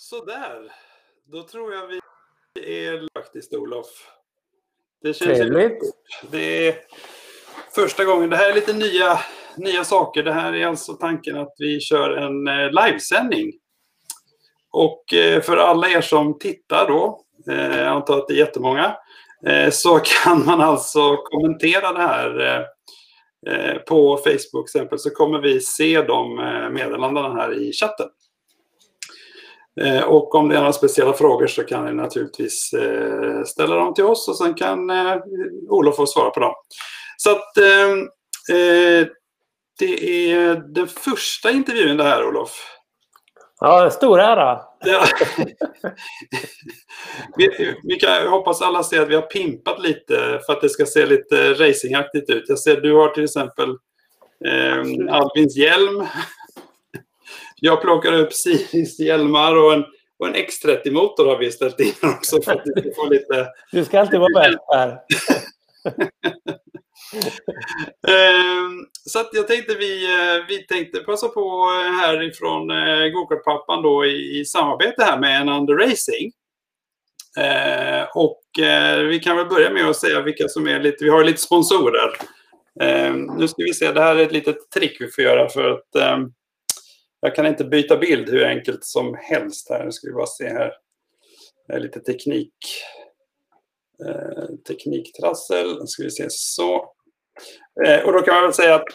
Sådär. Då tror jag vi är faktiskt Olof. Det känns Trevligt. Det är första gången. Det här är lite nya, nya saker. Det här är alltså tanken att vi kör en eh, livesändning. Och eh, för alla er som tittar då, eh, jag antar att det är jättemånga, så kan man alltså kommentera det här på Facebook exempel så kommer vi se de meddelandena här i chatten. Eh, och om det är några speciella frågor så kan ni naturligtvis eh, ställa dem till oss och sen kan eh, Olof få svara på dem. Så att det är den första intervjun det här Olof. Ja, stor ära. Ja. vi, vi kan hoppas alla ser att vi har pimpat lite för att det ska se lite racingaktigt ut. Jag ser du har till exempel eh, Albins hjälm jag plockar upp Siris hjälmar och en, och en X30-motor har vi ställt in också för att du ska få lite... Du ska alltid vara bäst här. Ehm, så att jag tänkte vi, eh, vi tänkte passa på härifrån eh, Gokartpappan då i, i samarbete här med en Under Racing. Eh, och vi kan väl börja med att säga vilka som är lite, vi har lite sponsorer. Ehm, nu ska vi se, det här är ett litet trick vi får göra för att ehm, jag kan inte byta bild hur enkelt som helst här. Nu ska vi bara se här. Det är lite teknik. Eh, tekniktrassel. Nu ska vi se så. Eh, och då kan man väl säga att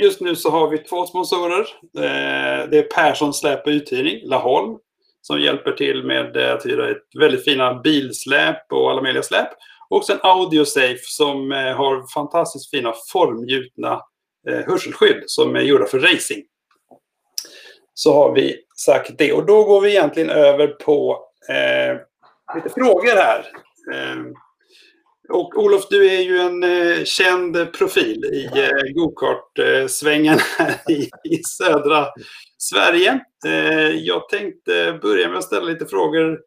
just nu så har vi två sponsorer. Eh, det är Persson Släp och Uthyrning, Laholm, som hjälper till med eh, att hyra ett väldigt fina bilsläp och alla möjliga släp. Och sen Audiosafe som eh, har fantastiskt fina formgjutna eh, hörselskydd som är gjorda för racing så har vi sagt det. Och då går vi egentligen över på eh, lite frågor här. Eh, och Olof, du är ju en eh, känd profil i eh, gokart-svängen här i, i södra Sverige. Eh, jag tänkte börja med att ställa lite frågor.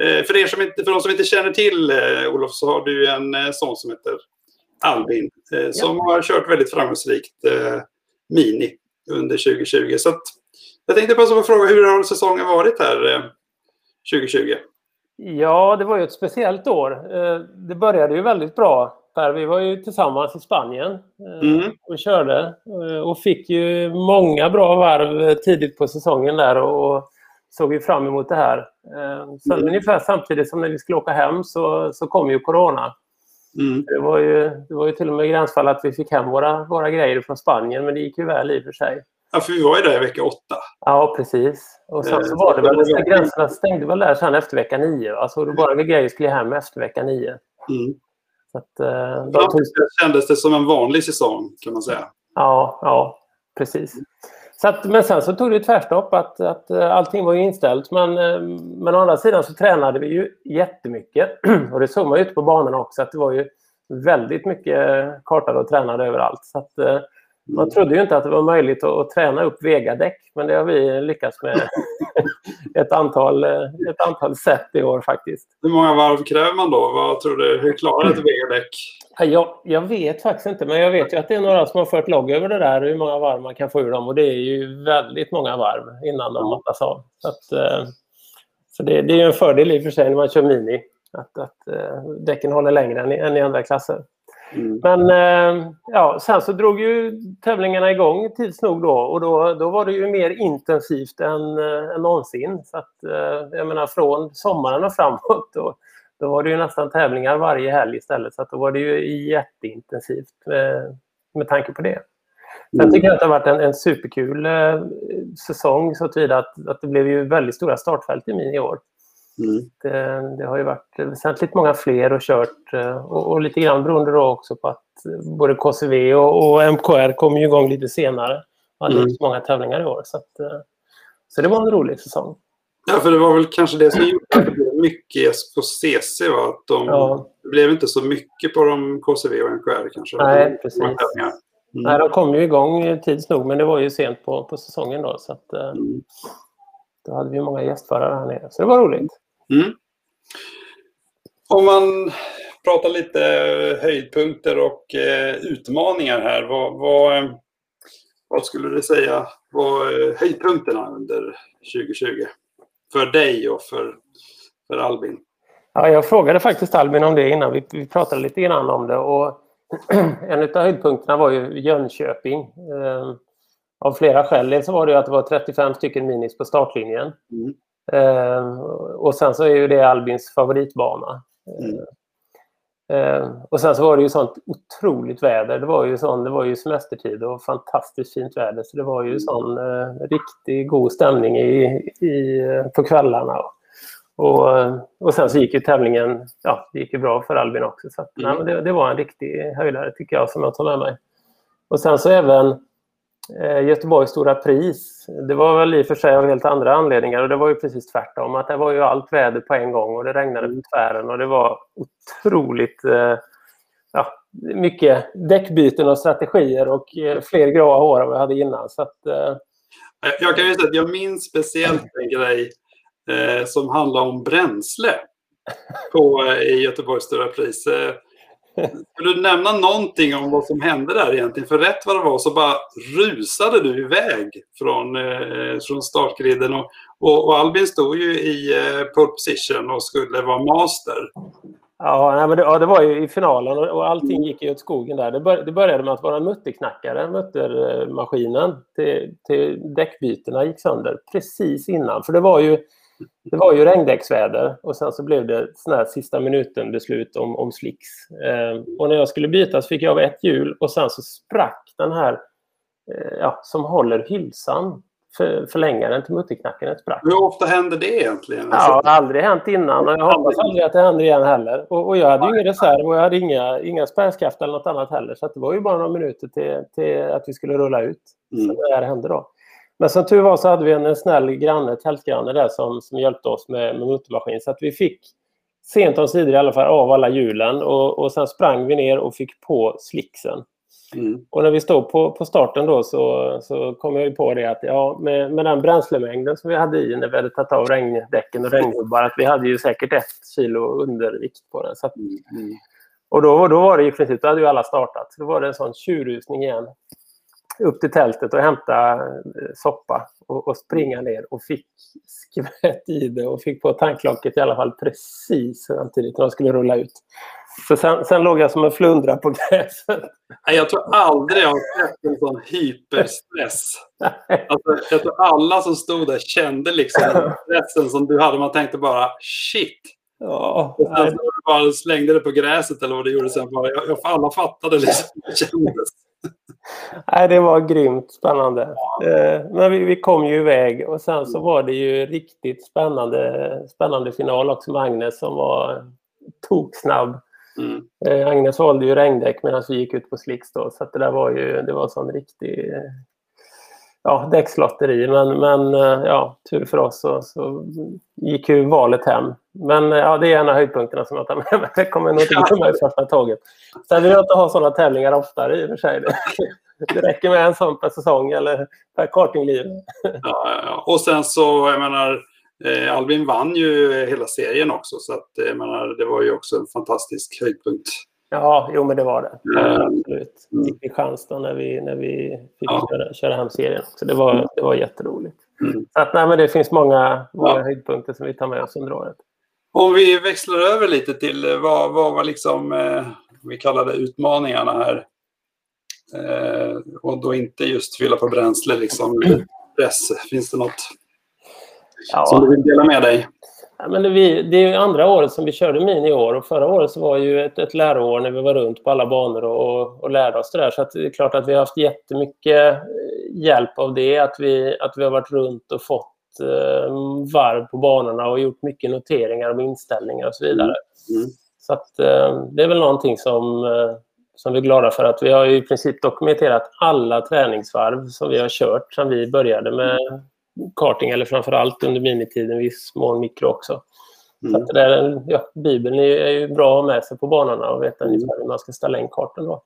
Eh, för, er som inte, för de som inte känner till eh, Olof så har du en son som heter Albin som ja. har kört väldigt framgångsrikt Mini under 2020. Så att, jag tänkte passa på att fråga, hur har säsongen varit här 2020? Eh, ja, det var ju ett speciellt år. Eh, det började ju väldigt bra. Per. Vi var ju tillsammans i Spanien eh, mm. och körde och fick ju många bra varv tidigt på säsongen där och såg ju fram emot det här. Sen mm. ungefär samtidigt som när vi skulle åka hem så, så kom ju Corona. Mm. Det, var ju, det var ju till och med gränsfall att vi fick hem våra, våra grejer från Spanien men det gick ju väl i och för sig. Ja, för vi var ju där i vecka åtta. Ja, precis. Och sen så eh, var det väl, gränserna stängde väl där sen efter vecka nio. Alltså då bara grejer skulle hem efter vecka nio. Mm. Så att, eh, tog... kändes det som en vanlig säsong kan man säga. Ja, ja precis. Så att, men sen så tog det tvärstopp att, att eh, allting var inställt. Men, men å andra sidan så tränade vi ju jättemycket. Och det såg man ju ute på banorna också att det var ju väldigt mycket kartade och tränade överallt. Så att, man trodde ju inte att det var möjligt att, träna upp Vega-däck, men det har vi lyckats med ett antal, ett antal sätt i år faktiskt. Hur många varv kräver man då? Vad tror du? Hur klarar ett Vega-däck? Jag, jag vet faktiskt inte, men jag vet ju att det är några som har fört logg över det där, hur många varv man kan få ur dem. Och det är ju väldigt många varv innan de mattas av. Så, att, eh, så det, det, är en fördel i och för sig när man kör Mini, att, att eh, däcken håller längre än i, än i andra klasser. Mm. Men eh, ja, sen så drog ju tävlingarna igång tids nog då och då, då var det ju mer intensivt än, äh, än någonsin. Så att, äh, jag menar från sommaren och framåt då, då var det ju nästan tävlingar varje helg istället. Så att då var det ju jätteintensivt med, med tanke på det. Sen mm. tycker jag att det har varit en, en superkul eh, säsong så tillvida att, att det blev ju väldigt stora startfält i min i år. Mm. Det, det, har ju varit väsentligt många fler och kört eh, och, och lite grann beroende då också på att både KCV och, och MKR kom ju igång lite senare. Hade mm. inte många tävlingar i år. Så, att, eh, så det var en rolig säsong. Ja, för det var väl kanske det som gjorde att det blev mycket i SKCC. Va? Att de, ja. Det blev inte så mycket på de KCV och MKR kanske. Nej, precis. Mm. Nej, de kom ju igång tids nog, men det var ju sent på, på säsongen då. Så att, eh, mm. Då hade vi många gästförare här nere, så det var roligt. Mm. Om man pratar lite höjdpunkter och eh, utmaningar här. Vad, vad, vad, skulle du säga var höjdpunkterna under 2020? för dig och för, för Albin? Ja, jag frågade faktiskt Albin om det innan. Vi, vi pratade lite grann om det. Och en av höjdpunkterna var ju Jönköping. Eh, av flera skäl. Dels var det att det var 35 stycken minis på startlinjen. Mm. Eh, och sen så är ju det Albins favoritbana. Mm. Eh, och sen så var det ju sånt otroligt väder. Det var ju, sån, det var ju semestertid och fantastiskt fint väder. Så det var ju mm. sån eh, riktigt god stämning i, i, på kvällarna. Och, och sen så gick ju tävlingen, ja, det gick ju bra för Albin också. Så att, mm. nej, det, det, var en riktig höjdare tycker jag som jag tar med mig. Och sen så även eh, Göteborgs stora pris. Det var väl i och för sig av helt andra anledningar och det var ju precis tvärtom. Att det var ju allt väder på en gång och det regnade på tvären och det var otroligt eh, ja, mycket däckbyten och strategier och eh, fler gråa hår än vad jag hade innan. Så att, eh... Jag kan ju säga att jag minns speciellt en grej eh, som handlar om bränsle på, eh, i Göteborgs stora pris. Eh, skulle du nämna någonting om vad som hände där egentligen? För rätt vad det var så bara rusade du iväg från, eh, från startgriden. Och, och, och, Albin stod ju i eh, pole position och skulle vara master. Ja, nej, men det, ja, det var ju i finalen och, och allting gick ju åt skogen där. Det, bör, det började med att våra mutterknackare, muttermaskinen eh, till, till däckbytena gick sönder precis innan. För det var ju det var ju regndäcksväder och sen så blev det sån här sista minuten-beslut om, om slicks. Eh, och när jag skulle byta så fick jag av ett hjul och sen så sprack den här eh, ja, som håller hylsan, för, förlängaren till mutterknacken, den sprack. Hur ofta händer det egentligen? Ja, det har aldrig hänt innan och jag hoppas aldrig att det händer igen heller. Och, och jag hade ju ingen reserv och jag hade inga, inga spärrskaft eller något annat heller. Så det var ju bara några minuter till, till att vi skulle rulla ut. Mm. Så det här hände då. Men som tur var så hade vi en snäll granne, tältgranne där som, som hjälpte oss med, med motormaskin. Så att vi fick sent om sidor i alla fall av alla hjulen och, och sen sprang vi ner och fick på slicksen. Mm. Och när vi stod på, på starten då så, så kom jag på det att ja, med, med den bränslemängden som vi hade i när vi hade tagit av regndäcken och regnhubbar att vi hade ju säkert ett kilo undervikt på den. Så att, mm. Och då, då var det i princip, då hade ju alla startat. Då var det en sån tjurrusning igen upp till tältet och hämta eh, soppa och, och, springa ner och fick skvätt i det och fick på tanklocket i alla fall precis samtidigt när de skulle rulla ut. Så sen, sen låg jag som en flundra på gräset. Jag tror aldrig jag har sett en sån hyperstress. Alltså, jag tror alla som stod där kände liksom stressen som du hade. Man tänkte bara shit. Ja, och sen så du bara slängde det på gräset eller vad du gjorde sen. Bara, jag, alla fattade liksom hur det kändes. Nej, det var grymt spännande. Eh, men vi, vi, kom ju iväg och sen så var det ju riktigt spännande, spännande final också med Agnes som var toksnabb. Mm. Eh, Agnes valde ju regndäck medan vi gick ut på slicks då, så det där var ju det var sån riktig ja, däckslotteri. Men, men eh, ja, tur för oss så, så gick ju valet hem. Men eh, ja, det är en av höjdpunkterna som jag tar med mig. Det kommer nog inte bli med första tåget. Sen vill jag inte ha sådana tävlingar oftare i och för sig. Det räcker med en sån per säsong eller per kartingliv. Ja, ja, och sen så, jag menar, eh, Albin vann ju hela serien också. Så att, jag menar, det var ju också en fantastisk höjdpunkt. Ja, jo men det var det. Absolut. Mm. Fick vi chans då när vi, när vi fick ja. köra, köra hem serien. Så det var, det var jätteroligt. Mm. Så att, nej, men det finns många, många ja. höjdpunkter som vi tar med oss under året. Om vi växlar över lite till eh, vad, vad var liksom, eh, vi kallar det utmaningarna här. Eh, och då inte just fylla på bränsle, liksom press. Finns det något ja. som du vill dela med dig? Ja, men det, vi, det är andra året som vi körde Mini i år och förra året så var ju ett, ett läroår när vi var runt på alla banor och, och, lärde oss det där. Så det är klart att vi har haft jättemycket eh, hjälp av det, att vi, att vi har varit runt och fått eh, varv på banorna och gjort mycket noteringar om inställningar och så vidare. Mm. Mm. Så att, eh, det är väl någonting som, eh, som vi är glada för att vi har i princip dokumenterat alla träningsvarv som vi har kört sedan vi började med karting, eller framför allt under minitiden, viss mån mikro också. Mm. Så att det där, ja, Bibeln är, ju bra att ha med sig på banorna och veta mm. ungefär hur man ska ställa in kartan. Då.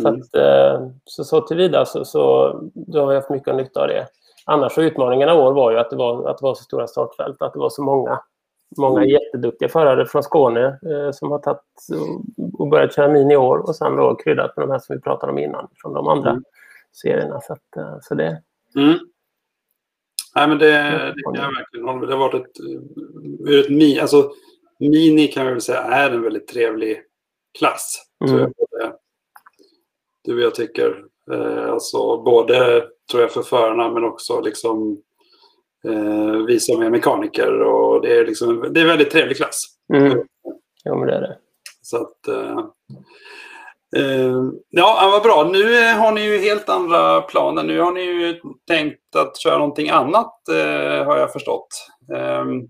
Så, mm. att, eh, så, så tillvida så, så då har vi haft mycket nytta av det. Annars så utmaningarna i år var ju att det var, att det var så stora startfält, att det var så många, många mm. jätteduktiga förare från Skåne eh, som har tagit och börjat köra mini i år och sen då kryddat med de här som vi pratade om innan från de andra mm. serierna. Så, att, eh, så det. Mm. Nej, men det, det kan jag verkligen hålla med. Det har varit ett, ur ett mi, alltså, Mini kan jag väl säga är en väldigt trevlig klass. Tror jag, både du och jag tycker. Eh, alltså både tror jag för förarna men också liksom eh, vi som är mekaniker. Och det, är liksom, det är en väldigt trevlig klass. Mm. Ja, men det är det. Så att, eh, eh, ja, vad bra. Nu har ni ju helt andra planer. Nu har ni ju tänkt att köra någonting annat, eh, har jag förstått. Ehm,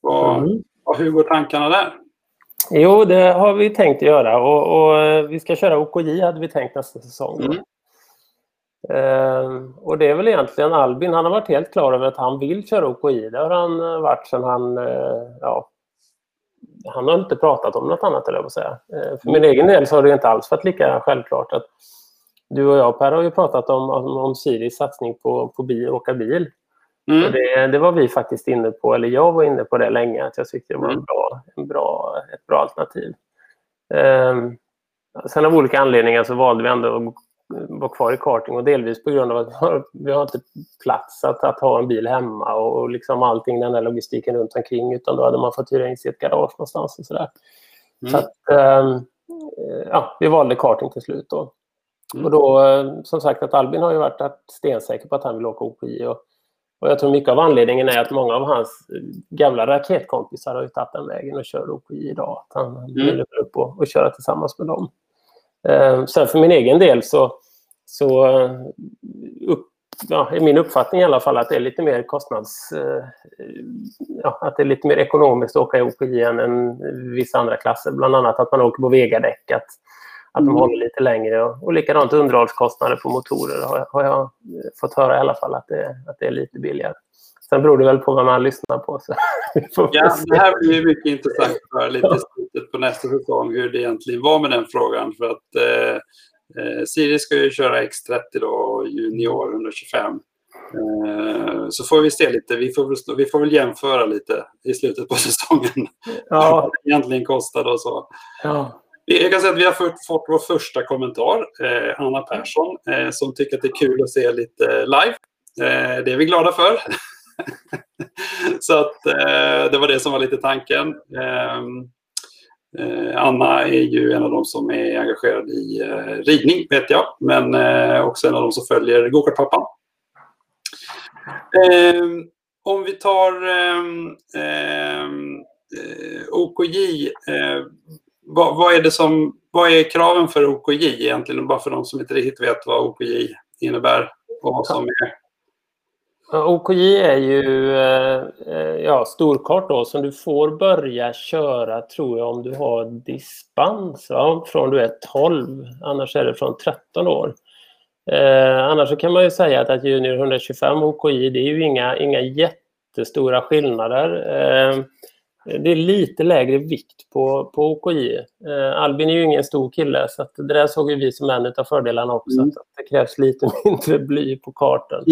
vad, Mm. vad, hur går tankarna där? Jo, det har vi tänkt att göra och, och eh, vi ska köra OKJ hade vi tänkt nästa säsong. Mm. Ehm, och det är väl egentligen Albin, han har varit helt klar över att han vill köra OKJ. Det har han eh, varit sedan han, eh, ja, han har inte pratat om något annat eller jag säga. Eh, för min egen del så har det inte alls varit lika självklart att du och jag Per har ju pratat om, om, om Siris satsning på, på bil, åka bil. Mm. det, det var vi faktiskt inne på, eller jag var inne på det länge, att jag tyckte det var en Mm. bra, en bra, ett bra alternativ. Ehm, sen av olika anledningar så valde vi ändå att vara kvar i karting och delvis på grund av att vi har, vi har inte plats att, att ha en bil hemma och, och liksom allting, den där logistiken runt omkring utan då hade man fått hyra in sig i ett garage någonstans och sådär. Mm. Så att, ehm, eh, ja, vi valde karting till slut då. Mm. Och då, eh, som sagt, att Albin har ju varit stensäker på att han vill åka OKJ. Och, och jag tror mycket av anledningen är att många av hans eh, gamla raketkompisar har ju tagit den vägen och kör OKJ idag. Att han han vill upp och, och köra tillsammans med dem. Eh, sen för min egen del så, så eh, upp, ja, är min uppfattning i alla fall att det är lite mer kostnads... Eh, ja, att det är lite mer ekonomiskt att åka i OKJ än, än vissa andra klasser. Bland annat att man åker på Vega-däck. Att, att de Mm. håller lite längre. Och, och likadant underhållskostnader på motorer har, jag- har jag eh, fått höra i alla fall att det, att det är lite billigare. Sen beror det väl på vad man lyssnar på. Så Ja, det här blir mycket intressant för lite i slutet på nästa säsong hur det egentligen var med den frågan. För att eh, eh, Siri ska ju köra X30 då, junior 125. Eh, så får vi se lite, vi får, vi får väl jämföra lite i slutet på säsongen. Ja, Vad det egentligen kostade och så. ja. Jag kan säga att vi har fått, fått vår första kommentar, eh, Anna Persson, eh, som tycker att det är kul att se lite live. Eh, det är vi glada för. Så att eh, det var det som var lite tanken. Eh, Anna är ju en av de som är engagerad i eh, ridning, vet jag, men eh, också en av de som följer Gokartpappan. Ehm, om vi tar ehm, ehm, OKJ, vad, vad är det som, vad är kraven för OKJ egentligen? Bara för de som inte riktigt vet vad OKJ innebär och vad som är. Ja, OKJ är ju eh, eh, ja, storkart då som du får börja köra tror jag om du har dispens va? från du är 12. Annars är det från 13 år. Eh, annars kan man ju säga att, att Junior 125 OKJ det är ju inga, inga jättestora skillnader. Eh, det är lite lägre vikt på, på OKJ. Eh, Albin är ju ingen stor kille så det där såg vi som en av fördelarna också. Mm. Att det krävs lite mindre bly på kartan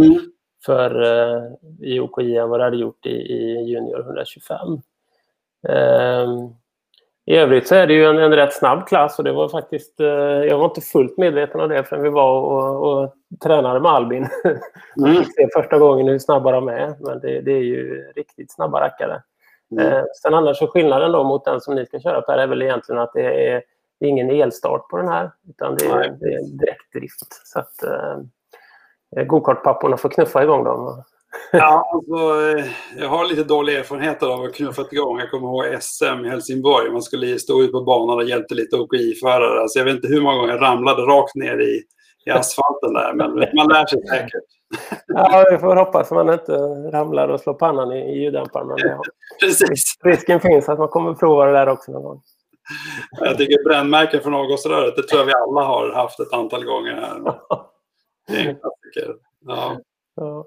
för eh, i OKJ än vad det hade gjort i, i Junior 125. Eh, I övrigt så är det ju en, en rätt snabb klass och det var faktiskt, eh, jag var inte fullt medveten om det förrän vi var och, och tränade med Albin. Mm. Fick se första gången hur snabba de är, men det, det är ju riktigt snabba rackare. Mm. Eh, sen annars så skillnaden då mot den som ni ska köra Per är väl egentligen att det är, det är ingen elstart på den här, utan det är, det är direktdrift. Så att eh, gokartpapporna får knuffa igång dem. Ja, alltså, eh, jag har lite dåliga erfarenheter av att knuffat igång. Jag kommer ihåg SM i Helsingborg. Man skulle stå ut på banan och hjälpte lite OKI-förare. Alltså, jag vet inte hur många gånger jag ramlade rakt ner i, i asfalten där. Men man lär sig säkert. Ja, vi får hoppas att man inte ramlar och slår pannan i, i ljuddämparen. Men ja, Precis. risken finns att man kommer prova det där också någon gång. Jag tycker brännmärken från avgasröret, det tror jag vi alla har haft ett antal gånger här. Det är en klassiker. Ja. Ja.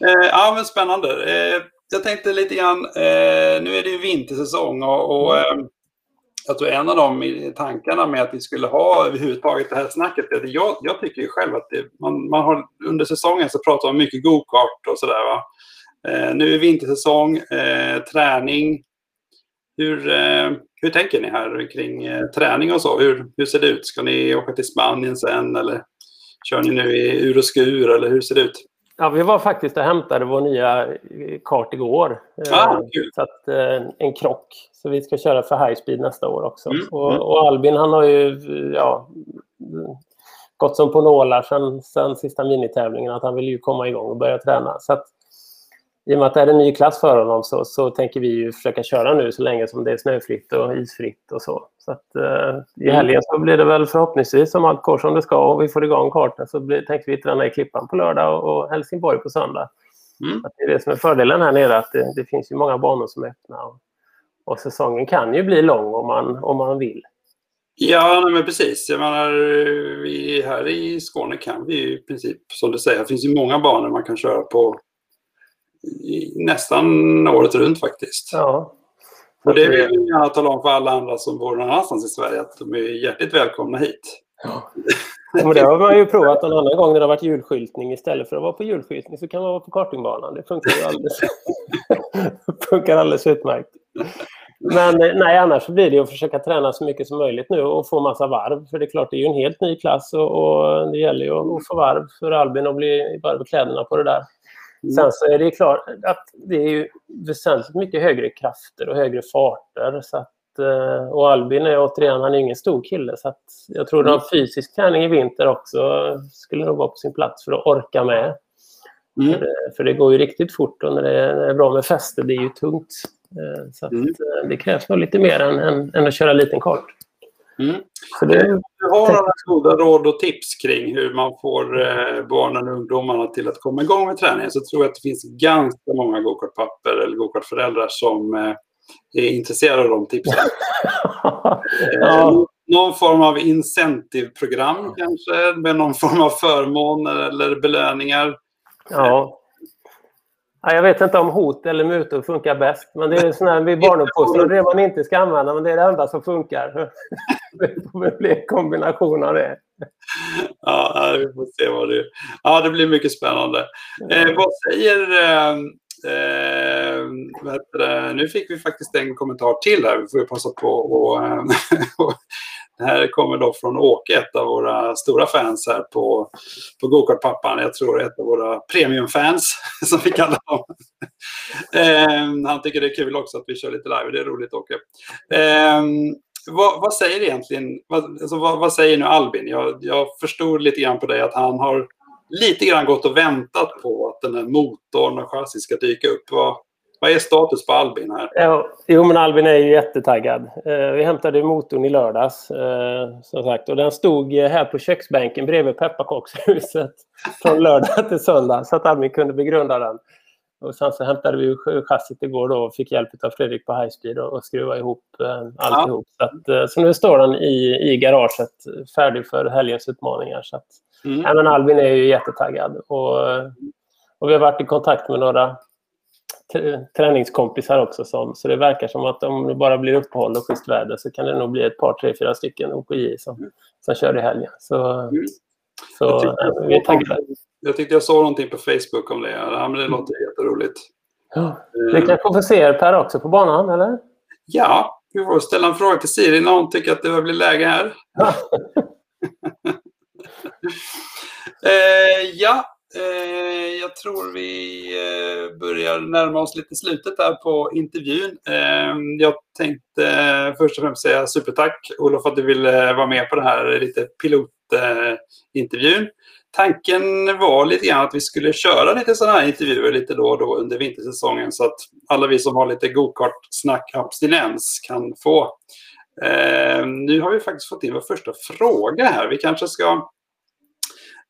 Eh, ja, men spännande. Eh, jag tänkte lite grann, eh, nu är det ju vintersäsong och, och eh, jag tror en av de tankarna med att vi skulle ha överhuvudtaget det här snacket, är att jag, jag tycker ju själv att det, man, man har, under säsongen så pratar man mycket go-kart och sådär. Va? Eh, nu är vintersäsong, eh, träning. Hur, eh, hur tänker ni här kring träning och så? Hur, hur ser det ut? Ska ni åka till Spanien sen eller kör ni nu i ur och skur eller hur ser det ut? Ja, vi var faktiskt och hämtade vår nya kart igår. Ah, eh, så att, eh, en krock. Så vi ska köra för high speed nästa år också. Mm. Och, och, Albin han har ju ja, gått som på nålar sen, sen sista minitävlingen att han vill ju komma igång och börja träna. Så att, i och med att det är en ny klass för honom så, så tänker vi ju försöka köra nu så länge som det är snöfritt och isfritt och så. Så att, eh, I mm. helgen så blir det väl förhoppningsvis som allt går som det ska och vi får igång kartan så blir, tänker vi träna i Klippan på lördag och, och Helsingborg på söndag. Mm. Att det är det som är fördelen här nere, att det, det finns ju många banor som är öppna. Och, och, säsongen kan ju bli lång om man, om man vill. Ja, men precis. Jag menar, vi, här i Skåne kan vi i princip, som du säger, det finns ju många banor man kan köra på nästan året runt faktiskt. Ja. Och det vill jag gärna tala om för alla andra som bor någon annanstans i Sverige att de är hjärtligt välkomna hit. Ja. Men det har man ju provat en annan gång när det har varit julskyltning. Istället för att vara på julskyltning så kan man vara på kartingbanan. Det funkar ju alldeles, funkar alldeles utmärkt. Men nej, annars blir det att försöka träna så mycket som möjligt nu och få massa varv. För det är klart, det är ju en helt ny klass och, och det gäller ju att få varv för Albin att bli varv i kläderna på det där. Mm. Sen så är det klart att det är ju väsentligt mycket högre krafter och högre farter. Så att, eh, och Albin är återigen, han är ingen stor kille. Så att jag tror mm. att fysisk träning i vinter också skulle nog vara på sin plats för att orka med. Mm. För, det, för, det, går ju riktigt fort och när det är bra med fäste, det är ju tungt. Eh, så att, mm. Eh, det krävs nog lite mer än, än, än att köra liten kart. Mm. Det... Du har några goda råd och tips kring hur man får eh, barnen och ungdomarna till att komma igång med träningen. Så tror jag att det finns ganska många gokartpapper eller gokartföräldrar som eh, är intresserade av de tipsen. ja. Eh, någon form av incentivprogram kanske med någon form av förmåner eller belöningar. Ja. Ja, jag vet inte om hot eller mutor funkar bäst, men det är sån här vid barnuppfostran, det man inte ska använda, men det är det enda som funkar. Det får bli en kombination av det. Ja, vi får se vad det Ja, det blir mycket spännande. Eh, vad säger... Eh, eh, nu fick vi faktiskt en kommentar till här. Vi får ju passa på och, eh, och Det här kommer då från Åke, ett av våra stora fans här på, på Gokartpappan. Jag tror ett av våra premiumfans, som vi kallar dem. eh, han tycker det är kul också att vi kör lite live. Det är roligt, Åke. Eh, vad, vad, säger egentligen, vad, alltså, vad, vad, säger nu Albin? Jag, jag förstod lite grann på dig att han har lite grann gått och väntat på att den här motorn och chassit ska dyka upp. Vad, vad är status på Albin här? Ja, jo, men Albin är ju jättetaggad. Eh, vi hämtade motorn i lördags, eh, som sagt. Och den stod här på köksbänken bredvid pepparkakshuset från lördag till söndag, så att Albin kunde begrunda den. Och sen så hämtade vi chassit igår då och fick hjälp av Fredrik på Highspeed och, och skruva ihop eh, alltihop. Ja. Så, att, eh, så nu står den i, i garaget färdig för helgens utmaningar. Så att, mm. ja, men Albin är ju jättetaggad. Och, och vi har varit i kontakt med några träningskompisar också. Som, så det verkar som att om det bara blir uppehåll och schysst väder så kan det nog bli ett par, tre, fyra stycken OKJ som, mm. som kör i helgen. Så, mm. så jag tyckte, vi är taggade. Jag tyckte jag såg någonting på Facebook om det. Ja, men det låter jätteroligt. Ja. Vi eh. kanske får se er Per också på banan, eller? Ja, vi får ställa en fråga till Siri när hon tycker att det blir läge här. Ja. eh, ja, Eh, jag tror vi eh, börjar närma oss lite slutet här på intervjun. Eh, jag tänkte först och främst säga supertack Olof att du ville vara med på den här lite pilotintervjun. Tanken var lite grann att vi skulle köra lite sådana här intervjuer lite då och då under vintersäsongen så att alla vi som har lite gokart-snack abstinens kan få. Eh, nu har vi faktiskt fått in vår första fråga här. Vi kanske ska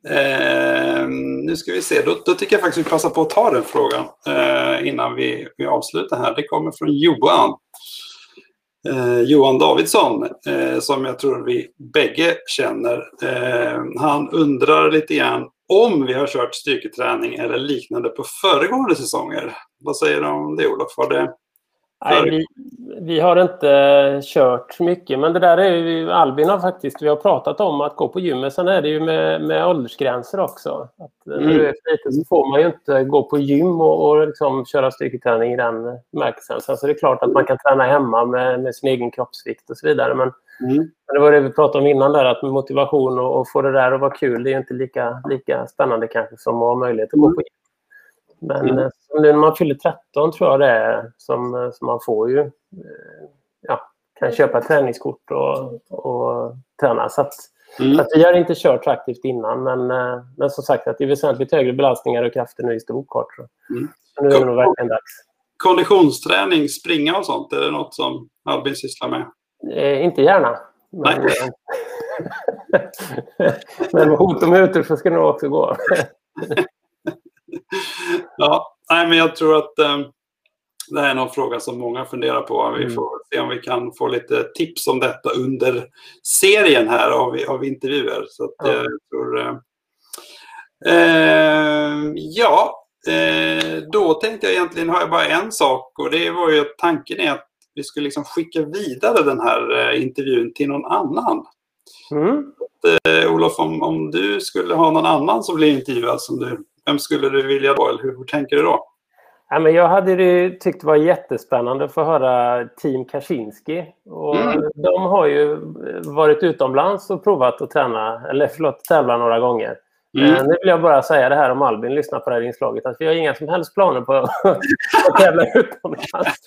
Eh, nu ska vi se, då, då, tycker jag faktiskt vi passar på att ta den frågan eh, innan vi, vi avslutar här. Det kommer från Johan. Eh, Johan Davidsson, eh, som jag tror vi bägge känner. Eh, han undrar lite grann om vi har kört styrketräning eller liknande på föregående säsonger. Vad säger du om det Olof? Har det Nej, vi, vi, har inte kört mycket, men det där är ju, Albin har faktiskt, vi har pratat om att gå på gymmet. Sen är det ju med, med åldersgränser också. Att mm. När du är liten så får man ju inte gå på gym och, och liksom köra styrketräning i den bemärkelsen. Sen så är det klart att man kan träna hemma med, med sin egen kroppsvikt och så vidare. Men, mm. men det var det vi pratade om innan där, att motivation och, och få det där att vara kul, det är inte lika, lika spännande kanske som att ha möjlighet att mm. gå på gym. Men mm. nu när man fyller 13 tror jag det är som, som man får ju ja, kan köpa träningskort och, och träna. Så att, mm. att vi har inte kört så aktivt innan men, men som sagt att det är väsentligt högre belastningar och krafter nu i storkart. Mm. Så nu är det nog verkligen dags. Konditionsträning, springa och sånt, är det något som Albin sysslar med? Eh, inte gärna. Men, Nej. men hot om så ska det nog också gå. ja, nej, men jag tror att um, det här är någon fråga som många funderar på. Vi mm. får se om vi kan få lite tips om detta under serien här av, av intervjuer. Så att, ja. jag tror, uh, uh, ja, uh, då tänkte jag egentligen, har jag bara en sak och det var ju att tanken är att vi skulle liksom skicka vidare den här intervjun till någon annan. Mm. Att, Olof, om, om du skulle ha någon annan som blir intervjuad, som du, vem skulle du vilja då? Eller hur, tänker du då? Ja, men jag hade tyckt det var jättespännande att få höra Team Kaczynski. Och mm. De har ju varit utomlands och provat att träna, eller förlåt, tävla några gånger. Mm. Eh, nu vill jag bara säga det här om Albin lyssnar på det här inslaget, att vi har inga som helst planer på att tävla utomlands.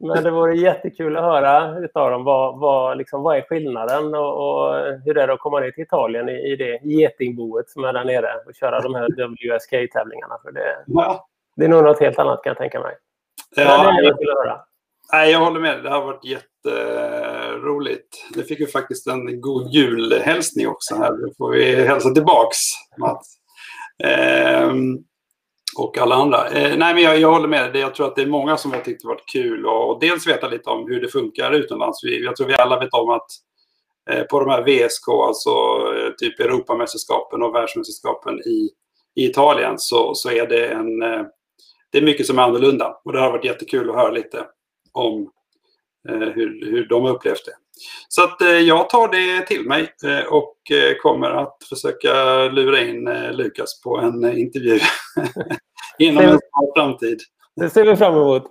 Men det vore jättekul att höra utav dem vad, vad, liksom, vad är skillnaden och, och hur det är att komma ner till Italien i, i det getingboet som är där nere och köra de här WSK-tävlingarna. För det, ja. Det är nog något helt annat kan jag tänka mig. Ja, det jag, höra. Nej, jag håller med. Det har varit jätteroligt. Det fick vi faktiskt en god julhälsning också. Här. Nu får vi hälsa tillbaks, Mats. Ehm, och alla andra. Ehm, nej, men jag, jag, håller med. Jag tror att det är många som har tyckt det varit kul att dels veta lite om hur det funkar utomlands. Vi, jag tror vi alla vet om att eh, på de här VSK, alltså eh, typ Europamästerskapen och världsmästerskapen i, i Italien, så, så är det en eh, det är mycket som är annorlunda och det har varit jättekul att höra lite om eh, hur, hur de upplevt det. Så att eh, jag tar det till mig eh, och kommer att försöka lura in Lukas på en intervju inom en snar framtid. Det ser vi fram emot.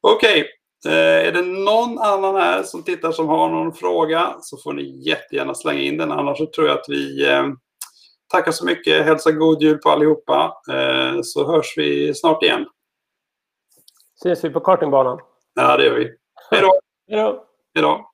Okej, okay. är det någon annan här som tittar som har någon fråga så får ni jättegärna slänga in den. Annars så tror jag att vi tackar så mycket. Hälsa god jul på allihopa. Så hörs vi snart igen. Ses vi på kartingbanan. Ja, det gör vi. Hej då! Hej då! Hej då!